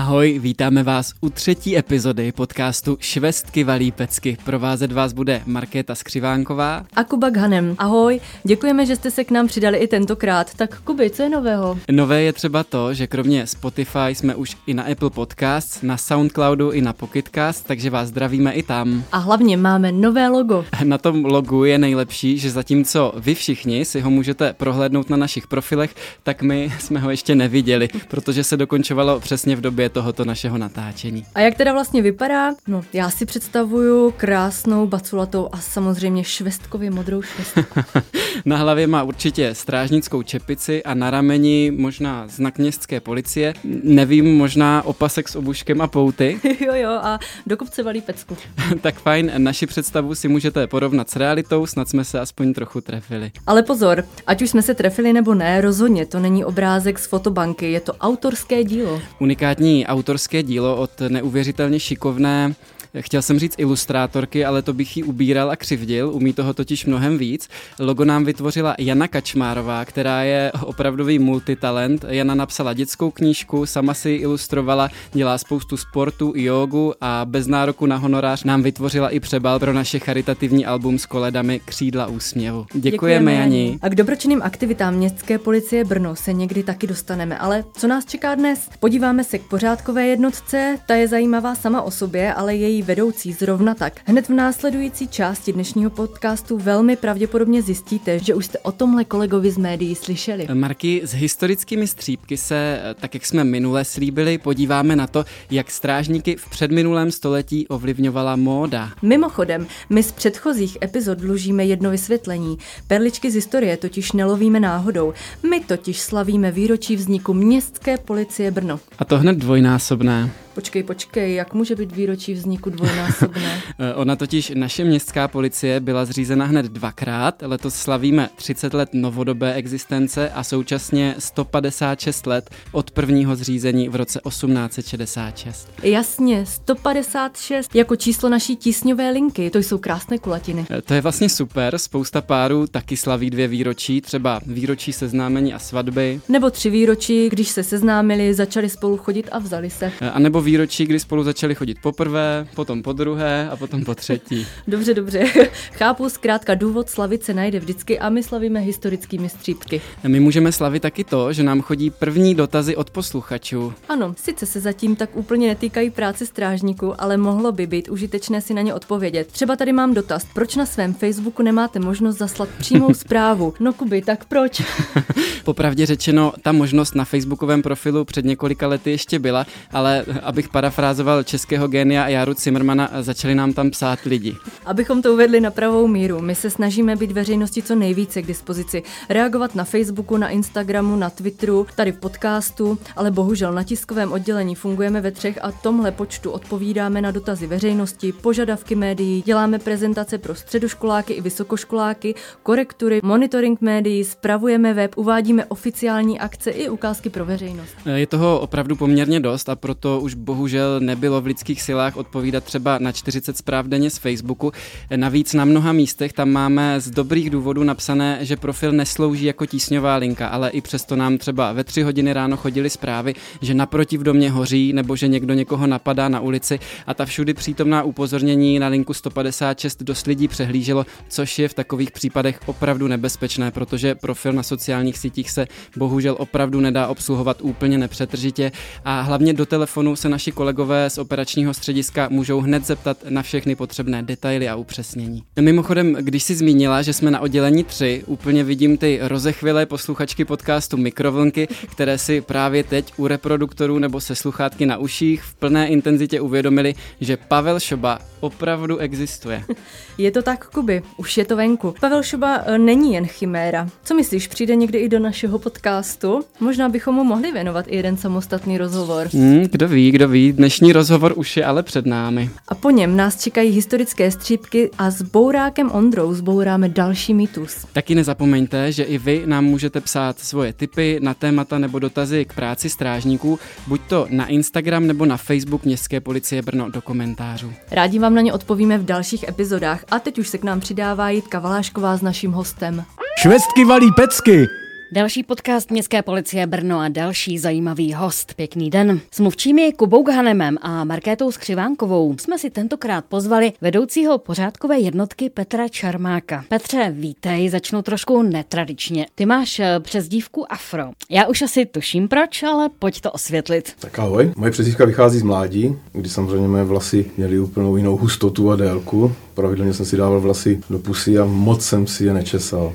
Ahoj, vítáme vás u třetí epizody podcastu Švestky valí pecky. Provázet vás bude Markéta Skřivánková a Kuba Ghanem. Ahoj, děkujeme, že jste se k nám přidali i tentokrát. Tak Kuby, co je nového? Nové je třeba to, že kromě Spotify jsme už i na Apple Podcasts, na Soundcloudu i na Pocketcast, takže vás zdravíme i tam. A hlavně máme nové logo. Na tom logu je nejlepší, že zatímco vy všichni si ho můžete prohlédnout na našich profilech, tak my jsme ho ještě neviděli, protože se dokončovalo přesně v době tohoto našeho natáčení. A jak teda vlastně vypadá? No, já si představuju krásnou baculatou a samozřejmě švestkově modrou švestku. na hlavě má určitě strážnickou čepici a na rameni možná znak městské policie. Nevím, možná opasek s obuškem a pouty. jo, jo, a do kopce valí pecku. tak fajn, naši představu si můžete porovnat s realitou, snad jsme se aspoň trochu trefili. Ale pozor, ať už jsme se trefili nebo ne, rozhodně to není obrázek z fotobanky, je to autorské dílo. Unikátní autorské dílo od neuvěřitelně šikovné Chtěl jsem říct ilustrátorky, ale to bych jí ubíral a křivdil, umí toho totiž mnohem víc. Logo nám vytvořila Jana Kačmárová, která je opravdový multitalent. Jana napsala dětskou knížku, sama si ji ilustrovala, dělá spoustu sportu, jogu a bez nároku na honorář nám vytvořila i přebal pro naše charitativní album s koledami Křídla úsměvu. Děkujeme, Děkujeme Jani. A k dobročinným aktivitám městské policie Brno se někdy taky dostaneme, ale co nás čeká dnes? Podíváme se k pořádkové jednotce, ta je zajímavá sama o sobě, ale její vedoucí zrovna tak. Hned v následující části dnešního podcastu velmi pravděpodobně zjistíte, že už jste o tomhle kolegovi z médií slyšeli. Marky, s historickými střípky se, tak jak jsme minule slíbili, podíváme na to, jak strážníky v předminulém století ovlivňovala móda. Mimochodem, my z předchozích epizod dlužíme jedno vysvětlení. Perličky z historie totiž nelovíme náhodou. My totiž slavíme výročí vzniku městské policie Brno. A to hned dvojnásobné. Počkej, počkej, jak může být výročí vzniku dvojnásobné? Eh, ona totiž, naše městská policie byla zřízena hned dvakrát. Letos slavíme 30 let novodobé existence a současně 156 let od prvního zřízení v roce 1866. Jasně, 156 jako číslo naší tísňové linky. To jsou krásné kulatiny. Eh, to je vlastně super. Spousta párů taky slaví dvě výročí, třeba výročí seznámení a svatby. Nebo tři výročí, když se seznámili, začali spolu chodit a vzali se. Eh, a nebo výročí, kdy spolu začali chodit poprvé, potom po druhé a potom po třetí. dobře, dobře. Chápu, zkrátka důvod slavit se najde vždycky a my slavíme historickými střípky. My můžeme slavit taky to, že nám chodí první dotazy od posluchačů. Ano, sice se zatím tak úplně netýkají práce strážníků, ale mohlo by být užitečné si na ně odpovědět. Třeba tady mám dotaz, proč na svém Facebooku nemáte možnost zaslat přímou zprávu? No Kuby, tak proč? Popravdě řečeno, ta možnost na facebookovém profilu před několika lety ještě byla, ale abych parafrázoval českého génia Jaru Zimmermana, začali nám tam psát lidi. Abychom to uvedli na pravou míru, my se snažíme být veřejnosti co nejvíce k dispozici, reagovat na Facebooku, na Instagramu, na Twitteru, tady v podcastu, ale bohužel na tiskovém oddělení fungujeme ve třech a tomhle počtu odpovídáme na dotazy veřejnosti, požadavky médií, děláme prezentace pro středoškoláky i vysokoškoláky, korektury, monitoring médií, spravujeme web, uvádíme oficiální akce i ukázky pro veřejnost. Je toho opravdu poměrně dost a proto už bohužel nebylo v lidských silách odpovídat třeba na 40 zpráv denně z Facebooku. Navíc na mnoha místech tam máme z dobrých důvodů napsané, že profil neslouží jako tísňová linka, ale i přesto nám třeba ve 3 hodiny ráno chodily zprávy, že naproti v domě hoří nebo že někdo někoho napadá na ulici a ta všudy přítomná upozornění na linku 156 dost lidí přehlíželo, což je v takových případech opravdu nebezpečné, protože profil na sociálních sítích se bohužel opravdu nedá obsluhovat úplně nepřetržitě a hlavně do telefonu se naši kolegové z operačního střediska můžou hned zeptat na všechny potřebné detaily a upřesnění. Mimochodem, když si zmínila, že jsme na oddělení 3, úplně vidím ty rozechvilé posluchačky podcastu Mikrovlnky, které si právě teď u reproduktorů nebo se sluchátky na uších v plné intenzitě uvědomili, že Pavel Šoba opravdu existuje. Je to tak, Kuby, už je to venku. Pavel Šoba e, není jen chiméra. Co myslíš, přijde někdy i do našeho podcastu? Možná bychom mu mohli věnovat i jeden samostatný rozhovor. Hmm, kdo ví, kdo ví, dnešní rozhovor už je ale před námi. A po něm nás čekají historické střípky a s Bourákem Ondrou zbouráme další mýtus. Taky nezapomeňte, že i vy nám můžete psát svoje tipy na témata nebo dotazy k práci strážníků, buď to na Instagram nebo na Facebook Městské policie Brno do komentářů. Rádi vám na ně odpovíme v dalších epizodách a teď už se k nám přidává Jitka Valášková s naším hostem. Švestky valí pecky. Další podcast Městské policie Brno a další zajímavý host. Pěkný den. S mluvčími Kubou Ghanemem a Markétou Skřivánkovou jsme si tentokrát pozvali vedoucího pořádkové jednotky Petra Čarmáka. Petře, vítej, začnu trošku netradičně. Ty máš eh, přezdívku Afro. Já už asi tuším proč, ale pojď to osvětlit. Tak ahoj, moje přezdívka vychází z mládí, kdy samozřejmě moje vlasy měly úplnou jinou hustotu a délku. Pravidelně jsem si dával vlasy do pusy a moc jsem si je nečesal.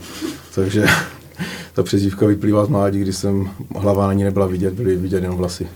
Takže ta přezdívka vyplývá z mládí, kdy jsem hlava na ní nebyla vidět, byly vidět jenom vlasy.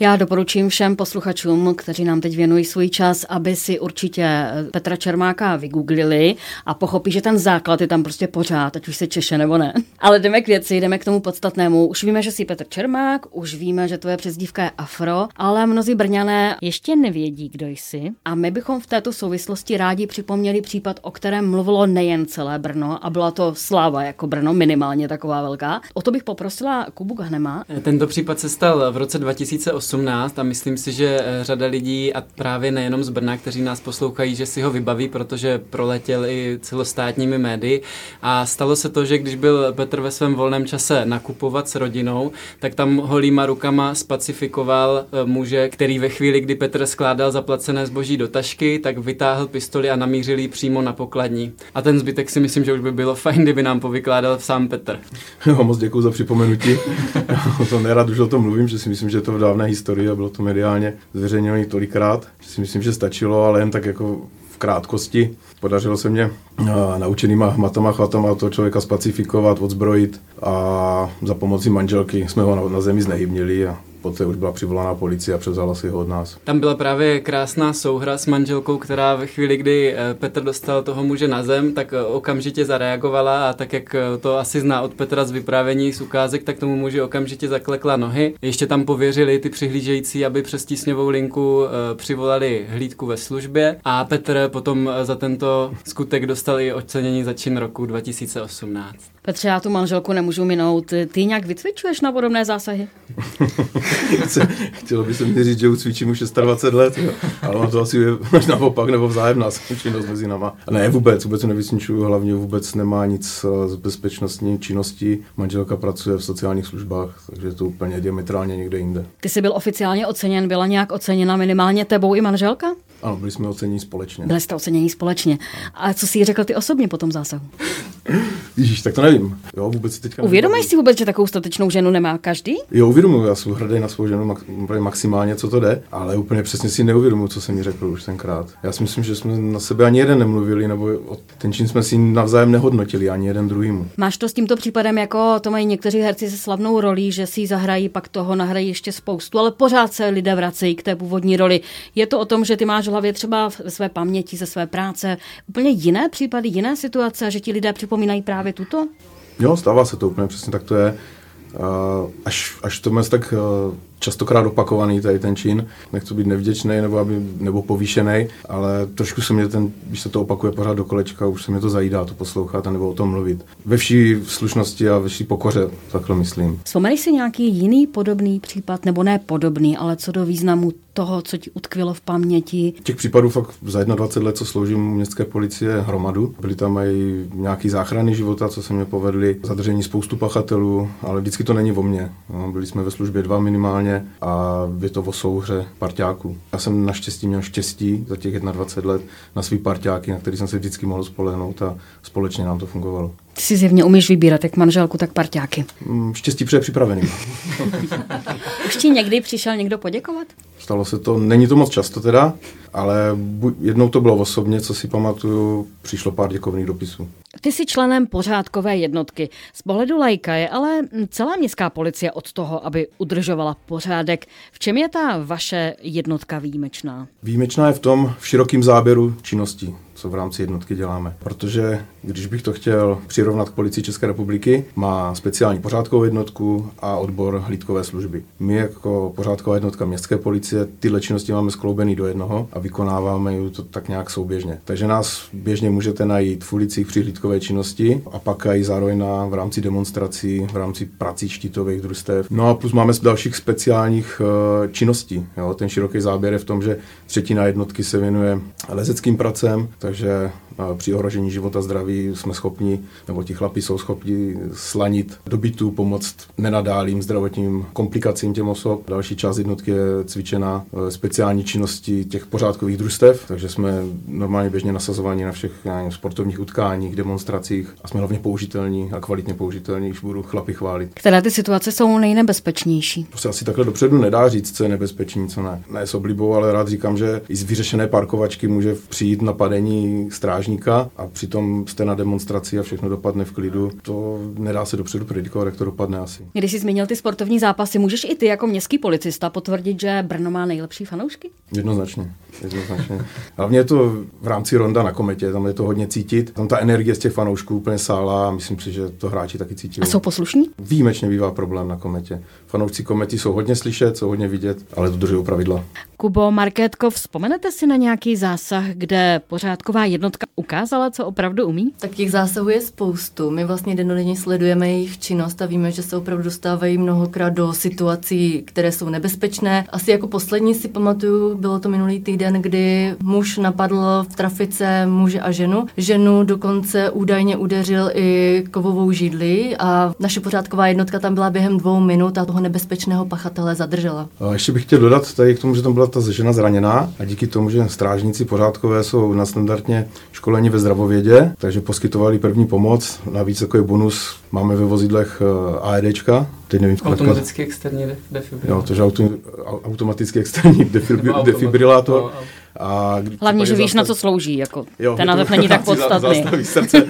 Já doporučím všem posluchačům, kteří nám teď věnují svůj čas, aby si určitě Petra Čermáka vygooglili a pochopí, že ten základ je tam prostě pořád, ať už se češe nebo ne. Ale jdeme k věci, jdeme k tomu podstatnému. Už víme, že jsi Petr Čermák, už víme, že tvoje přezdívka je Afro, ale mnozí Brňané ještě nevědí, kdo jsi. A my bychom v této souvislosti rádi připomněli případ, o kterém mluvilo nejen celé Brno a byla to sláva jako Brno, minimálně taková velká. O to bych poprosila Kubu Gahnema. Tento případ se stal v roce 2018 a myslím si, že eh, řada lidí a právě nejenom z Brna, kteří nás poslouchají, že si ho vybaví, protože proletěl i celostátními médii. A stalo se to, že když byl Petr ve svém volném čase nakupovat s rodinou, tak tam holýma rukama spacifikoval eh, muže, který ve chvíli, kdy Petr skládal zaplacené zboží do tašky, tak vytáhl pistoli a namířil ji přímo na pokladní. A ten zbytek si myslím, že už by bylo fajn, kdyby nám povykládal sám Petr. Jo, moc děkuji za připomenutí. to nerad už o tom mluvím, že si myslím, že to v dávné historii a bylo to mediálně zveřejněno tolikrát, že si myslím, že stačilo, ale jen tak jako v krátkosti. Podařilo se mě naučenýma hmatama, chvatama toho člověka spacifikovat, odzbrojit a za pomocí manželky jsme ho na, na zemi znehybnili a poté už byla přivolána policie a převzala si ho od nás. Tam byla právě krásná souhra s manželkou, která ve chvíli, kdy eh, Petr dostal toho muže na zem, tak eh, okamžitě zareagovala a tak, jak eh, to asi zná od Petra z vyprávění z ukázek, tak tomu muži okamžitě zaklekla nohy. Ještě tam pověřili ty přihlížející, aby přes tísňovou linku přivolali hlídku ve službě a Petr potom za tento skutek dostal i ocenění za čin roku 2018. Petře, já tu manželku nemůžu minout. Ty nějak vycvičuješ na podobné zásahy? Chtělo by se mi říct, že cvičím už 26 let, jo. ale to asi je naopak nebo vzájemná činnost mezi náma. Ne, vůbec, vůbec nevycvičuju, hlavně vůbec nemá nic s bezpečnostní činností. Manželka pracuje v sociálních službách, takže je to úplně diametrálně někde jinde. Ty jsi byl oficiálně oceněn, byla nějak oceněna minimálně tebou i manželka? Ano, byli jsme oceněni společně. Byli jste oceněni společně. A co si řekl ty osobně po tom zásahu? Ježíš, tak to nevím. Jo, vůbec si teďka Uvědomuješ si vůbec, že takovou statečnou ženu nemá každý? Jo, uvědomuji, já jsem hrdý na svou ženu maximálně, co to jde, ale úplně přesně si neuvědomuji, co jsem mi řekl už tenkrát. Já si myslím, že jsme na sebe ani jeden nemluvili, nebo ten čin jsme si navzájem nehodnotili, ani jeden druhýmu. Máš to s tímto případem, jako to mají někteří herci se slavnou rolí, že si zahrají, pak toho nahrají ještě spoustu, ale pořád se lidé vracejí k té původní roli. Je to o tom, že ty máš v hlavě třeba ve své paměti, ze své práce úplně jiné případy, jiné situace že ti lidé připomínají právě tuto? Jo, stává se to úplně přesně tak to je. Až, až to je tak častokrát opakovaný tady ten čin, nechci být nevděčný nebo, aby, nebo povýšený, ale trošku se mě ten, když se to opakuje pořád do kolečka, už se mě to zajídá to poslouchat a nebo o tom mluvit. Ve vší slušnosti a ve vší pokoře, takhle myslím. Vzpomeneš si nějaký jiný podobný případ, nebo ne podobný, ale co do významu toho, co ti utkvělo v paměti? Těch případů fakt za 21 let, co sloužím u městské policie hromadu. Byly tam i nějaký záchrany života, co se mě povedly, zadržení spoustu pachatelů, ale vždycky to není o mně. No, byli jsme ve službě dva minimálně a je to o souhře parťáků. Já jsem naštěstí měl štěstí za těch 21 let na svý parťáky, na který jsem se vždycky mohl spolehnout a společně nám to fungovalo. Ty si zjevně umíš vybírat jak manželku, tak parťáky. Mm, štěstí přeje připravený. Už ti někdy přišel někdo poděkovat? Stalo se to, není to moc často teda, ale jednou to bylo osobně, co si pamatuju, přišlo pár děkovných dopisů. Ty jsi členem pořádkové jednotky. Z pohledu lajka je ale celá městská policie od toho, aby udržovala pořádek. V čem je ta vaše jednotka výjimečná? Výjimečná je v tom v širokém záběru činností co v rámci jednotky děláme. Protože když bych to chtěl přirovnat k policii České republiky, má speciální pořádkovou jednotku a odbor hlídkové služby. My jako pořádková jednotka městské policie tyhle činnosti máme skloubený do jednoho a vykonáváme ji to tak nějak souběžně. Takže nás běžně můžete najít v ulicích při hlídkové činnosti a pak i zároveň na, v rámci demonstrací, v rámci prací štítových družstev. No a plus máme z dalších speciálních uh, činností. Jo? Ten široký záběr je v tom, že třetina jednotky se věnuje lezeckým pracem, takže při ohrožení života zdraví chlapi jsme schopni, nebo ti chlapi jsou schopni slanit do bytu, pomoct nenadálým zdravotním komplikacím těm osob. Další část jednotky je cvičena speciální činnosti těch pořádkových družstev, takže jsme normálně běžně nasazováni na všech nevím, sportovních utkáních, demonstracích a jsme hlavně použitelní a kvalitně použitelní, když budu chlapi chválit. Které ty situace jsou nejnebezpečnější? To se asi takhle dopředu nedá říct, co je nebezpečný, co ne. Ne s oblibou, ale rád říkám, že i z vyřešené parkovačky může přijít napadení strážníka a přitom jste na demonstraci a všechno dopadne v klidu. To nedá se dopředu predikovat, jak to dopadne asi. Když jsi zmínil ty sportovní zápasy, můžeš i ty jako městský policista potvrdit, že Brno má nejlepší fanoušky? Jednoznačně. Jednoznačně. Hlavně je to v rámci ronda na kometě, tam je to hodně cítit. Tam ta energie z těch fanoušků úplně sála a myslím si, že to hráči taky cítí. A jsou poslušní? Výjimečně bývá problém na kometě. Fanoušci komety jsou hodně slyšet, jsou hodně vidět, ale dodržují pravidla. Kubo Markétko, vzpomenete si na nějaký zásah, kde pořádková jednotka ukázala, co opravdu umí? Tak těch zásahů je spoustu. My vlastně denodenně sledujeme jejich činnost a víme, že se opravdu dostávají mnohokrát do situací, které jsou nebezpečné. Asi jako poslední si pamatuju, bylo to minulý týden, kdy muž napadl v trafice muže a ženu. Ženu dokonce údajně udeřil i kovovou židli a naše pořádková jednotka tam byla během dvou minut a toho nebezpečného pachatele zadržela. A ještě bych chtěl dodat tady k tomu, že tam byla ta žena zraněná a díky tomu, že strážníci pořádkové jsou na standardně školení ve zdravovědě, takže poskytovali první pomoc. Navíc jako je bonus máme ve vozidlech eh, AEDčka, teď nevím, Automaticky externí defibrilátor. Jo, to je auto, automaticky externí defibrilátor. No, a Hlavně, že víš, zástat... na co slouží, jako jo, ten název není tak podstatný. srdce.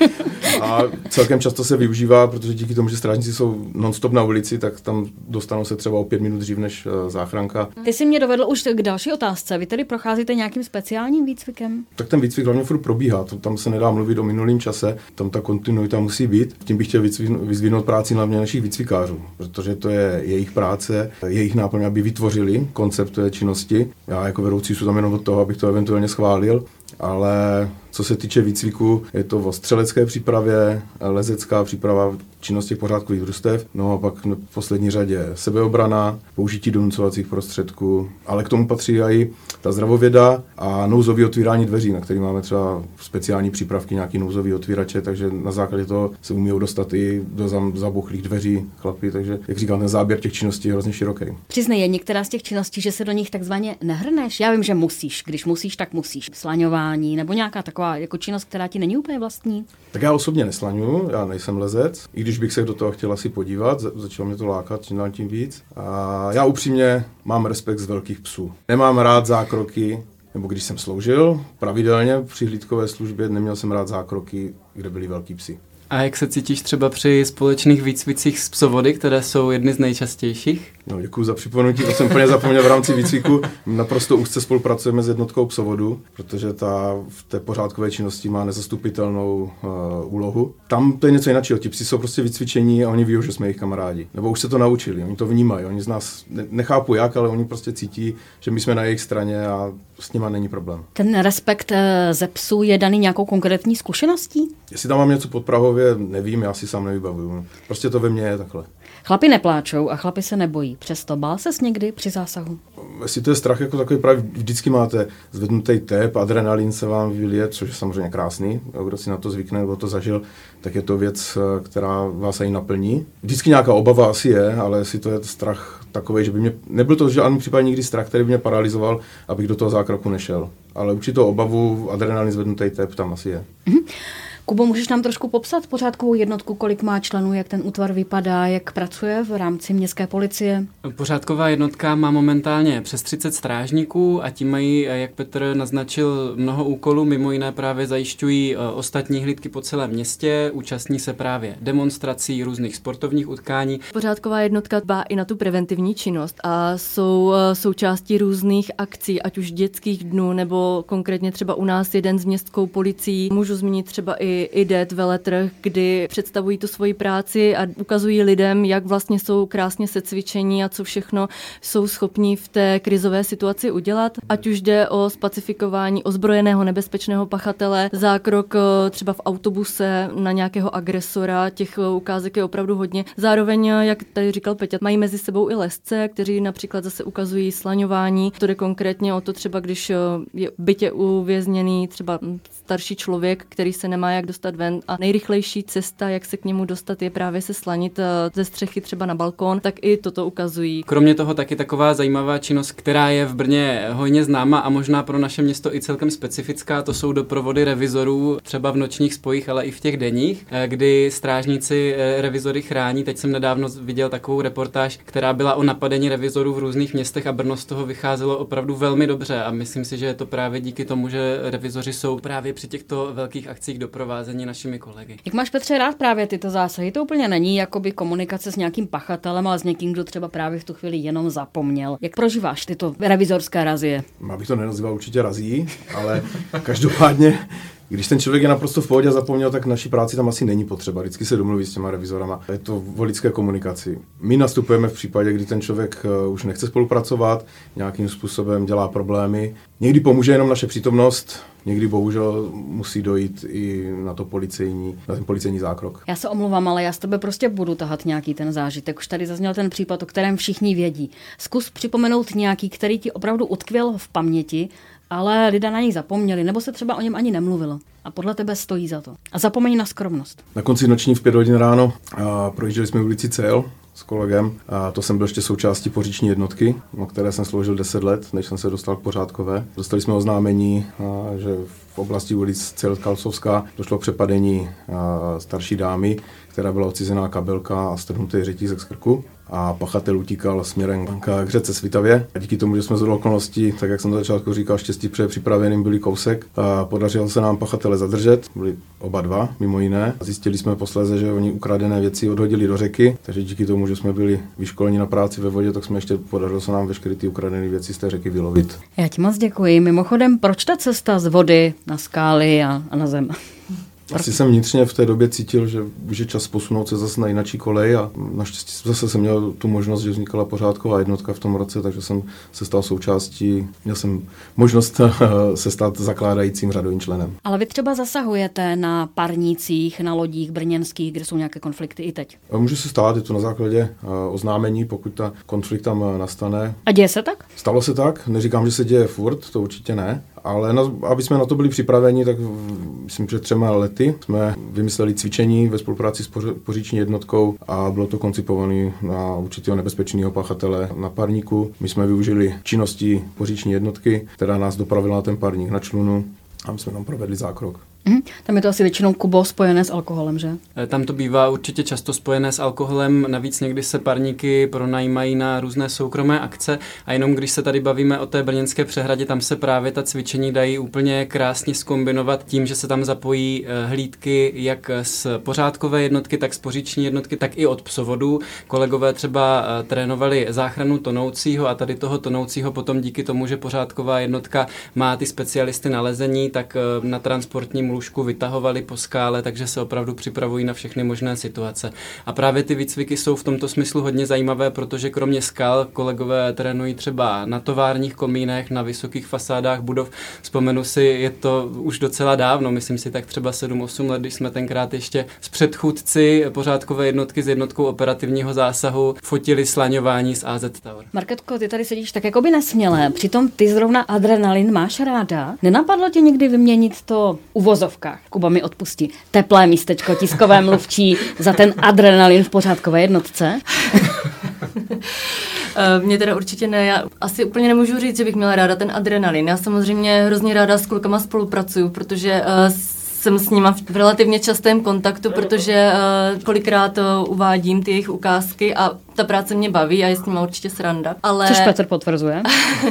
A celkem často se využívá, protože díky tomu, že strážníci jsou non-stop na ulici, tak tam dostanou se třeba o pět minut dřív než uh, záchranka. Ty jsi mě dovedl už k další otázce. Vy tedy procházíte nějakým speciálním výcvikem? Tak ten výcvik hlavně furt probíhá. To, tam se nedá mluvit o minulém čase, tam ta kontinuita musí být. Tím bych chtěl vyzvinout práci hlavně našich výcvikářů, protože to je jejich práce, jejich náplň, aby vytvořili koncept té činnosti. Já jako vedoucí jsou tam jenom od toho, abych to eventuálně schválil, ale co se týče výcviku, je to o střelecké přípravě, lezecká příprava činnosti pořádkových družstev, no a pak v poslední řadě sebeobrana, použití donucovacích prostředků, ale k tomu patří i ta zdravověda a nouzový otvírání dveří, na který máme třeba speciální přípravky, nějaký nouzový otvírače, takže na základě toho se umí dostat i do zabuchlých dveří chlapy, takže jak říkám, ten záběr těch činností je hrozně široký. Přiznej, je některá z těch činností, že se do nich takzvaně nehrneš? Já vím, že musíš, když musíš, tak musíš. Slaňování nebo nějaká taková jako činnost, která ti není úplně vlastní? Tak já osobně neslaňuju, já nejsem lezec, i když bych se do toho chtěl asi podívat, začalo mě to lákat čím dál tím víc. A já upřímně mám respekt z velkých psů. Nemám rád zákroky, nebo když jsem sloužil pravidelně při hlídkové službě, neměl jsem rád zákroky, kde byli velký psy. A jak se cítíš třeba při společných výcvicích z psovody, které jsou jedny z nejčastějších? No, děkuji za připomenutí, to jsem úplně zapomněl v rámci výcviku. Naprosto úzce spolupracujeme s jednotkou psovodu, protože ta v té pořádkové činnosti má nezastupitelnou uh, úlohu. Tam to je něco jiného. Ti psi jsou prostě vycvičení a oni ví, že jsme jejich kamarádi. Nebo už se to naučili, oni to vnímají, oni z nás ne, nechápu jak, ale oni prostě cítí, že my jsme na jejich straně a s nima není problém. Ten respekt eh, ze psů je daný nějakou konkrétní zkušeností? Jestli tam mám něco pod Prahově, nevím, já si sám nevybavuju. Prostě to ve mně je takhle. Chlapi nepláčou a chlapi se nebojí. Přesto bál ses někdy při zásahu? Jestli to je strach jako takový, právě vždycky máte zvednutý tep, adrenalin se vám vylije, což je samozřejmě krásný. Kdo si na to zvykne nebo to zažil, tak je to věc, která vás i naplní. Vždycky nějaká obava asi je, ale jestli to je strach takový, že by mě, nebyl to žádný případ nikdy strach, který by mě paralizoval, abych do toho zákroku nešel. Ale určitou obavu, adrenalin zvednutý tep tam asi je. Mm-hmm. Kubo, můžeš nám trošku popsat pořádkovou jednotku, kolik má členů, jak ten útvar vypadá, jak pracuje v rámci městské policie? Pořádková jednotka má momentálně přes 30 strážníků a tím mají, jak Petr naznačil, mnoho úkolů. Mimo jiné právě zajišťují e, ostatní hlídky po celém městě, účastní se právě demonstrací, různých sportovních utkání. Pořádková jednotka dbá i na tu preventivní činnost a jsou e, součástí různých akcí, ať už dětských dnů nebo konkrétně třeba u nás jeden s městskou policií. Můžu zmínit třeba i i DET veletrh, kdy představují tu svoji práci a ukazují lidem, jak vlastně jsou krásně secvičení a co všechno jsou schopni v té krizové situaci udělat. Ať už jde o spacifikování ozbrojeného nebezpečného pachatele, zákrok eh, třeba v autobuse na nějakého agresora, těch eh, ukázek je opravdu hodně. Zároveň, eh, jak tady říkal Peťa, mají mezi sebou i lesce, kteří například zase ukazují slaňování. To jde konkrétně o to třeba, když je bytě uvězněný třeba starší člověk, který se nemá jak jak dostat ven a nejrychlejší cesta, jak se k němu dostat, je právě se slanit eh, ze střechy třeba na balkón, tak i toto ukazují. Kromě toho taky taková zajímavá činnost, která je v Brně hojně známa a možná pro naše město i celkem specifická, to jsou doprovody revizorů třeba v nočních spojích, ale i v těch denních, eh, kdy strážníci eh, revizory chrání. Teď jsem nedávno viděl takovou reportáž, která byla o napadení revizorů v různých městech a Brno z toho vycházelo opravdu velmi dobře a myslím si, že je to právě díky tomu, že revizoři jsou právě při těchto velkých akcích doprovázení našimi kolegy. Jak máš Petře rád právě tyto zásahy? To úplně není jakoby komunikace s nějakým pachatelem, ale s někým, kdo třeba právě v tu chvíli jenom zapomněl. Jak prožíváš tyto revizorské razie? Abych to nenazýval určitě razí, ale každopádně když ten člověk je naprosto v pohodě a zapomněl, tak naší práci tam asi není potřeba. Vždycky se domluví s těma revizorama. Je to v lidské komunikaci. My nastupujeme v případě, kdy ten člověk eh, už nechce spolupracovat, nějakým způsobem dělá problémy. Někdy pomůže jenom naše přítomnost, někdy bohužel musí dojít i na to policejní, na ten policejní zákrok. Já se omluvám, ale já z tebe prostě budu tahat nějaký ten zážitek. Už tady zazněl ten případ, o kterém všichni vědí. Zkus připomenout nějaký, který ti opravdu utkvěl v paměti ale lidé na něj zapomněli, nebo se třeba o něm ani nemluvilo. A podle tebe stojí za to. A zapomeň na skromnost. Na konci noční v pět hodin ráno a projížděli jsme ulici Cel s kolegem. A to jsem byl ještě součástí poříční jednotky, o které jsem sloužil 10 let, než jsem se dostal k pořádkové. Dostali jsme oznámení, že v oblasti ulic Cel Kalsovská došlo k přepadení starší dámy, která byla odcizená kabelka a strhnutý řetízek z krku a pachatel utíkal směrem k řece Svitavě. A díky tomu, že jsme z okolností, tak jak jsem na začátku říkal, štěstí pře připraveným byli kousek. A podařilo se nám pachatele zadržet, byli oba dva, mimo jiné. Zjistili jsme posléze, že oni ukradené věci odhodili do řeky, takže díky tomu, že jsme byli vyškoleni na práci ve vodě, tak jsme ještě podařilo se nám veškeré ty ukradené věci z té řeky vylovit. Já ti moc děkuji. Mimochodem, proč ta cesta z vody na skály a, a na zem? Asi jsem vnitřně v té době cítil, že už je čas posunout se zase na jináčí kolej a naštěstí zase jsem měl tu možnost, že vznikala pořádková jednotka v tom roce, takže jsem se stal součástí, měl jsem možnost se stát zakládajícím řadovým členem. Ale vy třeba zasahujete na parnících, na lodích brněnských, kde jsou nějaké konflikty i teď? Může se stát, je to na základě eh, oznámení, pokud ta konflikt tam eh, nastane. A děje se tak? Stalo se tak, neříkám, že se děje furt, to určitě ne, ale na, aby jsme na to byli připraveni, tak myslím, že třema lety jsme vymysleli cvičení ve spolupráci s poříční jednotkou a bylo to koncipované na určitého nebezpečného pachatele na parníku. My jsme využili činnosti poříční jednotky, která nás dopravila na ten parník na člunu a my jsme tam provedli zákrok. Mm, tam je to asi většinou kubo spojené s alkoholem, že? Eh, tam to bývá určitě často spojené s alkoholem, navíc někdy se parníky pronajímají na různé soukromé akce a jenom když se tady bavíme o té brněnské přehradě, tam se právě ta cvičení dají úplně krásně skombinovat tím, že se tam zapojí eh, hlídky jak z pořádkové jednotky, tak z poříční jednotky, tak i od psovodu. Kolegové třeba eh, trénovali záchranu tonoucího a tady toho tonoucího potom díky tomu, že pořádková jednotka má ty specialisty na lezení, tak na transportním lůžku vytahovali po skále, takže se opravdu připravují na všechny možné situace. A právě ty výcviky jsou v tomto smyslu hodně zajímavé, protože kromě skal kolegové trénují třeba na továrních komínech, na vysokých fasádách budov. Vzpomenu si, je to už docela dávno, myslím si tak třeba 7-8 let, když jsme tenkrát ještě s předchůdci pořádkové jednotky s jednotkou operativního zásahu fotili slaňování z AZ Tower. Marketko, ty tady sedíš tak jako by nesmělé, přitom ty zrovna adrenalin máš ráda. Nenapadlo tě někdy vyměnit to uvozování uvozovkách, Kuba mi odpustí, teplé místečko, tiskové mluvčí za ten adrenalin v pořádkové jednotce? Eh, mně teda určitě ne, já asi úplně nemůžu říct, že bych měla ráda ten adrenalin. Já samozřejmě hrozně ráda s klukama spolupracuju, protože uh, jsem s nima v relativně častém kontaktu, protože uh, kolikrát uvádím ty jejich ukázky a ta práce mě baví a je s nimi určitě sranda. Ale... Což Petr potvrzuje.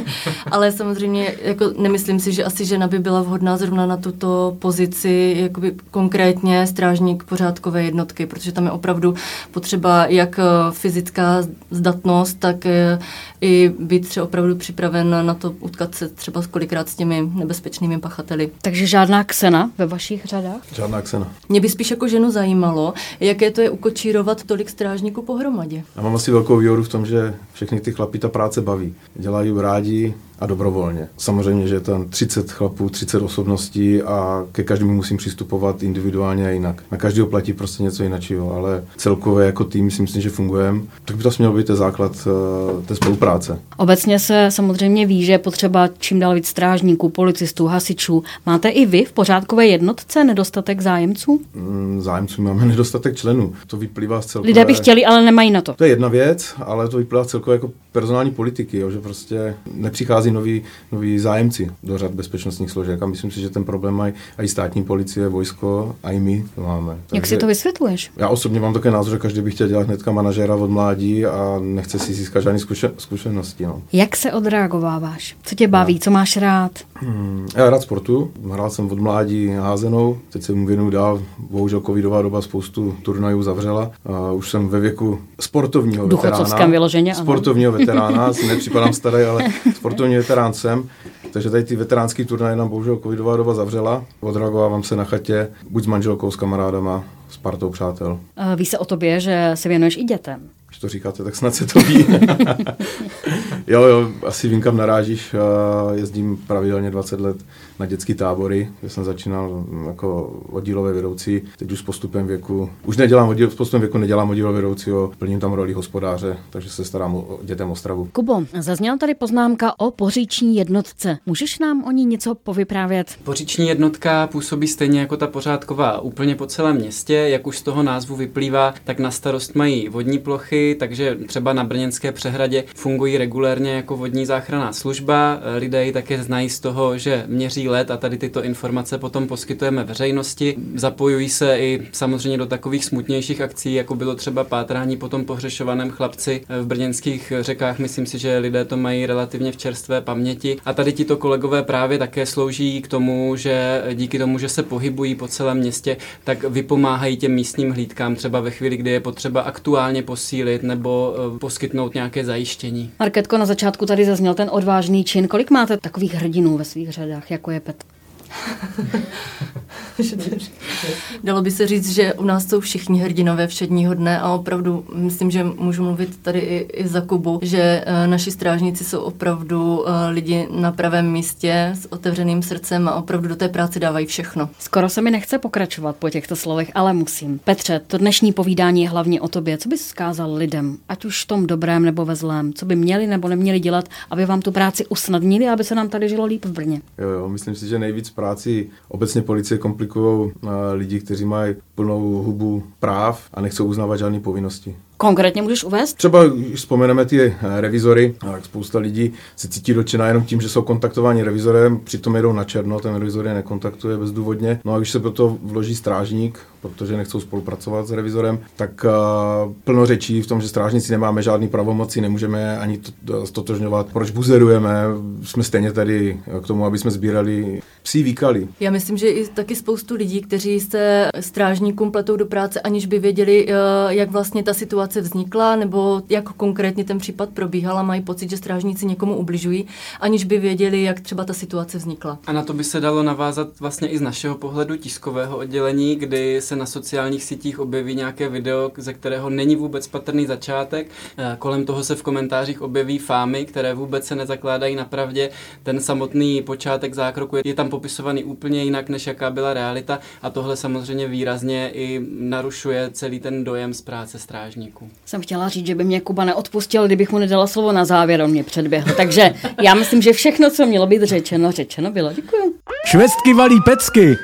ale samozřejmě jako nemyslím si, že asi žena by byla vhodná zrovna na tuto pozici jakoby konkrétně strážník pořádkové jednotky, protože tam je opravdu potřeba jak eh, fyzická zdatnost, tak eh, i být třeba opravdu připraven na to utkat se třeba kolikrát s těmi nebezpečnými pachateli. Takže žádná ksena ve vašich řadách? Žádná ksena. Mě by spíš jako ženu zajímalo, jaké to je ukočírovat tolik strážníků pohromadě. Já mám asi velkou výhodu v tom, že všechny ty chlapy ta práce baví. Dělají rádi, a dobrovolně. Samozřejmě, že je tam 30 chlapů, 30 osobností a ke každému musím přistupovat individuálně a jinak. Na každého platí prostě něco jiného, ale celkově jako tým si myslím, že fungujeme. Tak by to měl být ten základ uh, té spolupráce. Obecně se samozřejmě ví, že je potřeba čím dál víc strážníků, policistů, hasičů. Máte i vy v pořádkové jednotce nedostatek zájemců? Mm, zájemců máme nedostatek členů. To vyplývá z celkové... Lidé by chtěli, ale nemají na to. To je jedna věc, ale to vyplývá celkově jako personální politiky, jo, že prostě nepřichází noví, noví zájemci do řad bezpečnostních složek a myslím si, že ten problém mají i státní policie, vojsko a i my to máme. Jak Takže si to vysvětluješ? Já osobně mám také názor, že každý by chtěl dělat hnedka manažera od mládí a nechce si získat žádné zkušenosti. No. Jak se odreagováváš? Co tě baví? Já. Co máš rád? Hmm, já rád sportu. Hrál jsem od mládí házenou, teď se mu věnuju dál. Bohužel covidová doba spoustu turnajů zavřela. A už jsem ve věku sportovního veterána. vyloženě, Sportovního veterána, si nepřipadám starý, ale sportovní veterán jsem. Takže tady ty veteránský turnaje nám bohužel covidová doba zavřela. Odreagovávám se na chatě, buď s manželkou, s kamarádama, s partou přátel. Ví se o tobě, že se věnuješ i dětem když to říkáte, tak snad se to ví. jo, jo, asi vím, kam narážíš. Jezdím pravidelně 20 let na dětský tábory, kde jsem začínal jako oddílové vedoucí. Teď už s postupem věku, už nedělám oddíl, s postupem věku nedělám oddílové vedoucího, plním tam roli hospodáře, takže se starám o dětem Ostravu. Kubo, zazněla tady poznámka o poříční jednotce. Můžeš nám o ní něco povyprávět? Poříční jednotka působí stejně jako ta pořádková úplně po celém městě. Jak už z toho názvu vyplývá, tak na starost mají vodní plochy, takže třeba na Brněnské přehradě fungují regulérně jako vodní záchranná služba. Lidé ji také znají z toho, že měří let a tady tyto informace potom poskytujeme veřejnosti. Zapojují se i samozřejmě do takových smutnějších akcí, jako bylo třeba pátrání po tom pohřešovaném chlapci v brněnských řekách. Myslím si, že lidé to mají relativně v čerstvé paměti. A tady tito kolegové právě také slouží k tomu, že díky tomu, že se pohybují po celém městě, tak vypomáhají těm místním hlídkám třeba ve chvíli, kdy je potřeba aktuálně posílit nebo eh, poskytnout nějaké zajištění. Marketko, na začátku tady zazněl ten odvážný čin. Kolik máte takových hrdinů ve svých řadách, jako je Petr? Dalo by se říct, že u nás jsou všichni hrdinové všedního dne a opravdu myslím, že můžu mluvit tady i, i za Kubu, že uh, naši strážníci jsou opravdu uh, lidi na pravém místě s otevřeným srdcem a opravdu do té práce dávají všechno. Skoro se mi nechce pokračovat po těchto slovech, ale musím. Petře, to dnešní povídání je hlavně o tobě. Co bys vzkázal lidem, ať už v tom dobrém nebo ve zlém? Co by měli nebo neměli dělat, aby vám tu práci usnadnili, aby se nám tady žilo líp v Brně? Jo, jo, myslím si, že nejvíc práci obecně policie komplikují uh, lidi, kteří mají plnou hubu práv a nechcou uznávat žádné povinnosti. Konkrétně můžeš uvést? Třeba, když vzpomeneme ty eh, revizory, tak spousta lidí se cítí dotčená jenom tím, že jsou kontaktováni revizorem, přitom jedou na černo, ten revizor je nekontaktuje bezdůvodně. No a když se proto vloží strážník, protože nechcou spolupracovat s revizorem, tak uh, plno řečí v tom, že strážníci nemáme žádný pravomoci, nemůžeme ani to, stotožňovat, proč buzerujeme, jsme stejně tady k tomu, aby jsme sbírali psí výkaly. Já myslím, že i taky spoustu lidí, kteří se strážníkům pletou do práce, aniž by věděli, jak vlastně ta situace situace vznikla, nebo jak konkrétně ten případ probíhal a mají pocit, že strážníci někomu ubližují, aniž by věděli, jak třeba ta situace vznikla. A na to by se dalo navázat vlastně i z našeho pohledu tiskového oddělení, kdy se na sociálních sítích objeví nějaké video, ze kterého není vůbec patrný začátek. Eh, kolem toho se v komentářích objeví fámy, které vůbec se nezakládají na pravdě. Ten samotný počátek zákroku je tam popisovaný úplně jinak, než jaká byla realita a tohle samozřejmě výrazně i narušuje celý ten dojem z práce strážníků řečníků. Jsem chtěla říct, že by mě Kuba neodpustil, kdybych mu nedala slovo na závěr, on mě předběhl. Takže já myslím, že všechno, co mělo být řečeno, řečeno bylo. Děkuji. Švestky valí pecky.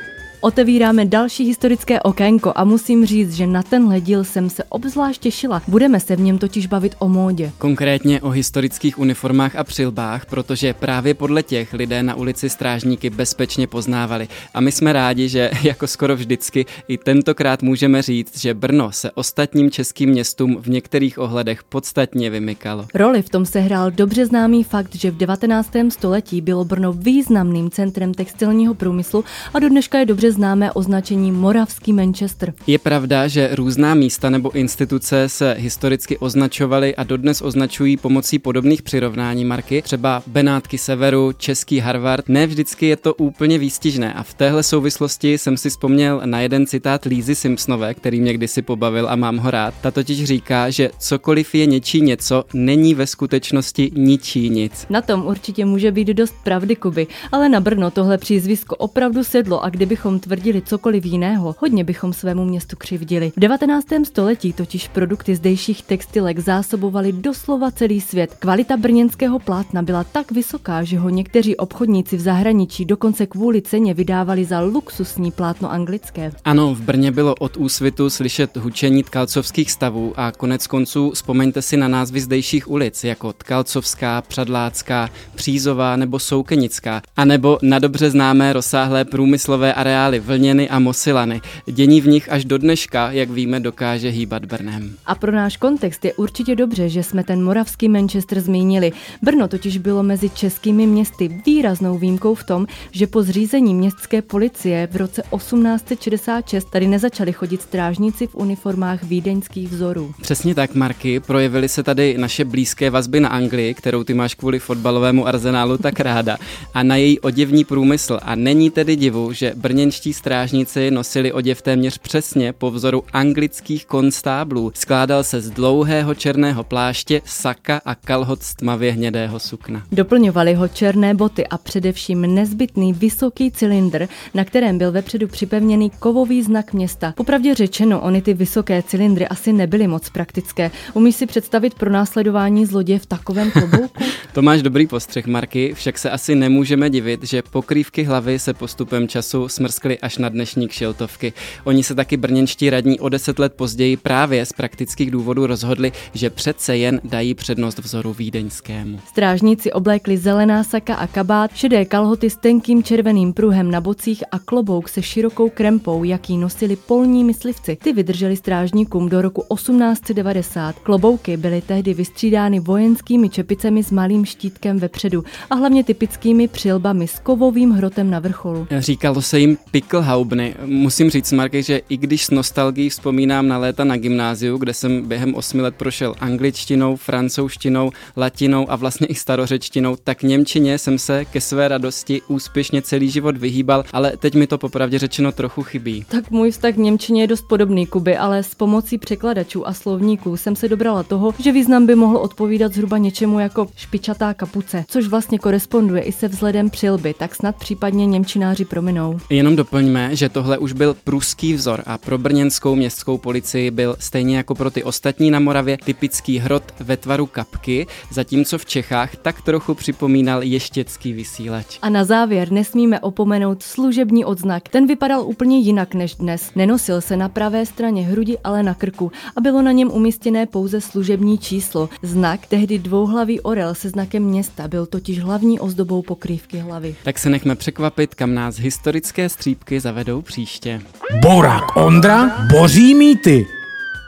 Otevíráme další historické okénko a musím říct, že na tenhle díl jsem se obzvlášť těšila. Budeme se v něm totiž bavit o módě. Konkrétně o historických uniformách a přilbách, protože právě podle těch lidé na ulici strážníky bezpečně poznávali. A my jsme rádi, že jako skoro vždycky i tentokrát můžeme říct, že Brno se ostatním českým městům v některých ohledech podstatně vymykalo. Roli v tom sehrál dobře známý fakt, že v 19. století bylo Brno významným centrem textilního průmyslu a do dneška je dobře dobře známé označení Moravský Manchester. Je pravda, že různá místa nebo instituce se historicky označovaly a dodnes označují pomocí podobných přirovnání marky, třeba Benátky severu, Český Harvard. Ne vždycky je to úplně výstižné a v téhle souvislosti jsem si vzpomněl na jeden citát Lízy Simpsonové, který mě kdysi pobavil a mám ho rád. Ta totiž říká, že cokoliv je něčí něco, není ve skutečnosti ničí nic. Na tom určitě může být dost pravdy, Kuby, ale na Brno tohle přízvisko opravdu sedlo a kdybychom tvrdili cokoliv jiného, hodně bychom svému městu křivdili. V 19. století totiž produkty zdejších textilek zásobovaly doslova celý svět. Kvalita brněnského plátna byla tak vysoká, že ho někteří obchodníci v zahraničí dokonce kvůli ceně vydávali za luxusní plátno anglické. Ano, v Brně bylo od úsvitu slyšet hučení tkalcovských stavů a konec konců vzpomeňte si na názvy zdejších ulic, jako Tkalcovská, Přadlácká, Přízová nebo Soukenická, anebo na dobře známé rozsáhlé průmyslové areály Vlněny a Mosilany. Dění v nich až do dneška, jak víme, dokáže hýbat Brnem. A pro náš kontext je určitě dobře, že jsme ten moravský Manchester zmínili. Brno totiž bylo mezi českými městy výraznou výjimkou v tom, že po zřízení městské policie v roce 1866 tady nezačali chodit strážníci v uniformách vídeňských vzorů. Přesně tak, Marky, projevily se tady naše blízké vazby na Anglii, kterou ty máš kvůli fotbalovému arzenálu tak ráda, a na její oděvní průmysl. A není tedy divu, že brněnští strážníci nosili oděv téměř přesně po vzoru anglických konstáblů. Skládal se z dlouhého černého pláště, saka a kalhot z tmavě hnědého sukna. Doplňovali ho černé boty a především nezbytný vysoký cylindr, na kterém byl vepředu připevněný kovový znak města. Popravdě řečeno, ony ty vysoké cylindry asi nebyly moc praktické. Umíš si představit pro následování zloděje v takovém klobouku? to máš dobrý postřeh, Marky, však se asi nemůžeme divit, že pokrývky hlavy se postupem času smrskly až na dnešní kšiltovky. Oni se taky brněnští radní o deset let později právě z praktických důvodů rozhodli, že přece jen dají přednost vzoru vídeňskému. Strážníci oblékli zelená saka a kabát, šedé kalhoty s tenkým červeným pruhem na bocích a klobouk se širokou krempou, jaký nosili polní myslivci. Ty vydrželi strážníkům do roku 1890. Klobouky byly tehdy vystřídány vojenskými čepicemi s malým štítkem vepředu a hlavně typickými přilbami s kovovým hrotem na vrcholu. Říkalo se jim Pickelhaubny. Musím říct, Marky, že i když s nostalgií vzpomínám na léta na gymnáziu, kde jsem během osmi let prošel angličtinou, francouzštinou, latinou a vlastně i starořečtinou, tak Němčině jsem se ke své radosti úspěšně celý život vyhýbal, ale teď mi to popravdě řečeno trochu chybí. Tak můj vztah k Němčině je dost podobný, Kuby, ale s pomocí překladačů a slovníků jsem se dobrala toho, že význam by mohl odpovídat zhruba něčemu jako špičatá kapuce, což vlastně koresponduje i se vzhledem přilby, tak snad případně Němčináři prominou. Jenom doplňme, že tohle už byl pruský vzor a pro brněnskou městskou policii byl stejně jako pro ty ostatní na Moravě typický hrot ve tvaru kapky, zatímco v Čechách tak trochu připomínal ještěcký vysílač. A na závěr nesmíme opomenout služební odznak. Ten vypadal úplně jinak než dnes. Nenosil se na pravé straně hrudi, ale na krku a bylo na něm umístěné pouze služební číslo. Znak, tehdy dvouhlavý orel se znakem města, byl totiž hlavní ozdobou pokrývky hlavy. Tak se nechme překvapit, kam nás historické střípky zavedou příště. Borak Ondra boří mýty.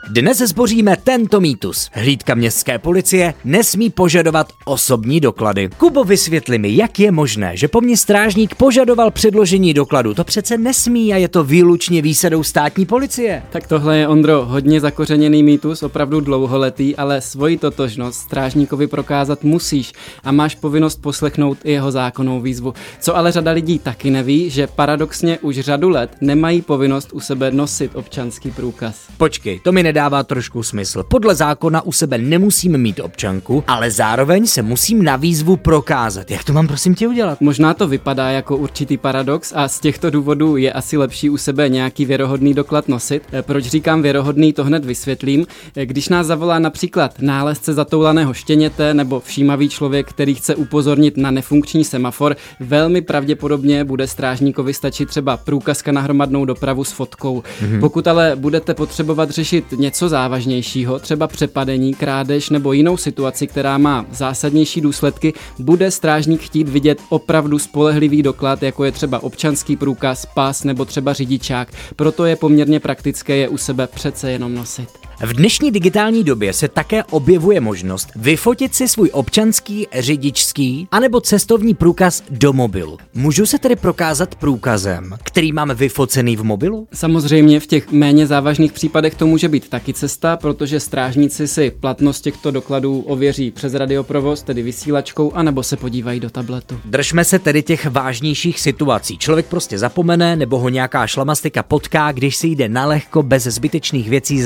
Dnes zboříme tento mýtus. Hlídka městské policie nesmí požadovat osobní doklady. Kubo, vysvětli mi, jak je možné, že po mně strážník požadoval předložení dokladu. To přece nesmí a je to výlučně výsadou státní policie. Tak tohle je, Ondro, hodně zakořeněný mýtus, opravdu dlouholetý, ale svoji totožnost strážníkovi prokázat musíš a máš povinnost poslechnout i jeho zákonnou výzvu. Co ale řada lidí taky neví, že paradoxně už řadu let nemají povinnost u sebe nosit občanský průkaz. Počkej, to mi ne nedává trošku smysl. Podle zákona u sebe nemusím mít občanku, ale zároveň se musím na výzvu prokázat. Jak to mám prosím tě udělat? Možná to vypadá jako určitý paradox a z těchto důvodů je asi lepší u sebe nějaký věrohodný doklad nosit. E, proč říkám věrohodný, to hned vysvětlím. E, když nás zavolá například nálezce zatoulaného štěněte nebo všímavý člověk, který chce upozornit na nefunkční semafor, velmi pravděpodobně bude strážníkovi stačit třeba průkazka na hromadnou dopravu s fotkou. Mm-hmm. Pokud ale budete potřebovat řešit něco závažnějšího, třeba přepadení, krádež nebo jinou situaci, která má zásadnější důsledky, bude strážník chtít vidět opravdu spolehlivý doklad, jako je třeba občanský průkaz, pas nebo třeba řidičák. Proto je poměrně praktické je u sebe přece jenom nosit. V dnešní digitální době se také objevuje možnost vyfotit si svůj občanský, řidičský anebo cestovní průkaz do mobilu. Můžu se tedy prokázat průkazem, který mám vyfocený v mobilu? Samozřejmě v těch méně závažných případech to může být taky cesta, protože strážníci si platnost těchto dokladů ověří přes radioprovoz, tedy vysílačkou, anebo se podívají do tabletu. Držme se tedy těch vážnějších situací. Člověk prostě zapomene nebo ho nějaká šlamastika potká, když si jde nalehko bez zbytečných věcí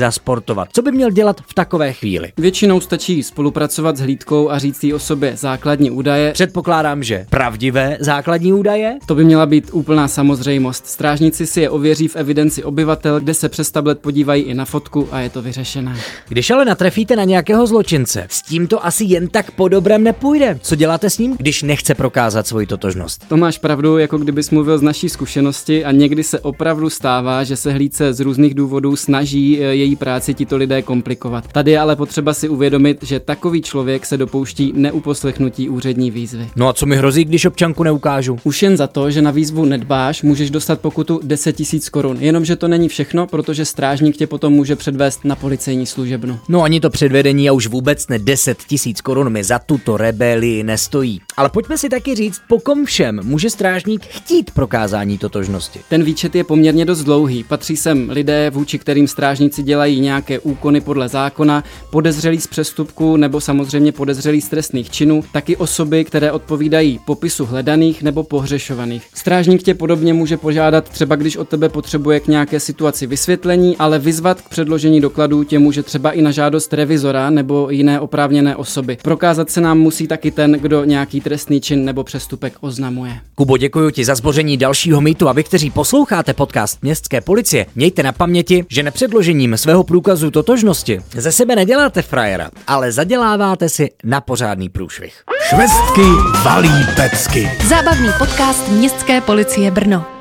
zasportovat. Co by měl dělat v takové chvíli? Většinou stačí spolupracovat s hlídkou a říct jí o sobě základní údaje. Předpokládám, že pravdivé základní údaje? To by měla být úplná samozřejmost. Strážníci si je ověří v evidenci obyvatel, kde se přes tablet podívají i na fotku a je to vyřešené. Když ale natrefíte na nějakého zločince, s tím to asi jen tak po dobrém nepůjde. Co děláte s ním, když nechce prokázat svoji totožnost? To máš pravdu, jako kdybys mluvil z naší zkušenosti a někdy se opravdu stává, že se hlídce z různých důvodů snaží e, její práci tito lidé komplikovat. Tady je ale potřeba si uvědomit, že takový člověk se dopouští neuposlechnutí úřední výzvy. No a co mi hrozí, když občanku neukážu? Už jen za to, že na výzvu nedbáš, můžeš dostat pokutu 10 000 korun. Jenomže to není všechno, protože strážník tě potom může předvést na policejní služebnu. No ani to předvedení a už vůbec ne 10 tisíc korun mi za tuto rebelii nestojí. Ale pojďme si taky říct, po kom všem může strážník chtít prokázání totožnosti. Ten výčet je poměrně dost dlouhý. Patří sem lidé, vůči kterým strážníci dělají nějaké úkony podle zákona, podezřelí z přestupku nebo samozřejmě podezřelí z trestných činů, taky osoby, které odpovídají popisu hledaných nebo pohřešovaných. Strážník tě podobně může požádat třeba, když od tebe potřebuje k nějaké situaci vysvětlení, ale vyzvat k předložení dokladů tě může třeba i na žádost revizora nebo jiné oprávněné osoby. Prokázat se nám musí taky ten, kdo nějaký trestný čin nebo přestupek oznamuje. Kubo, děkuji ti za zboření dalšího mýtu a vy, kteří posloucháte podcast Městské policie, mějte na paměti, že nepředložením svého průkazu totožnosti ze sebe neděláte frajera, ale zaděláváte si na pořádný průšvih. Švestky valí pecky. Zábavný podcast Městské policie Brno.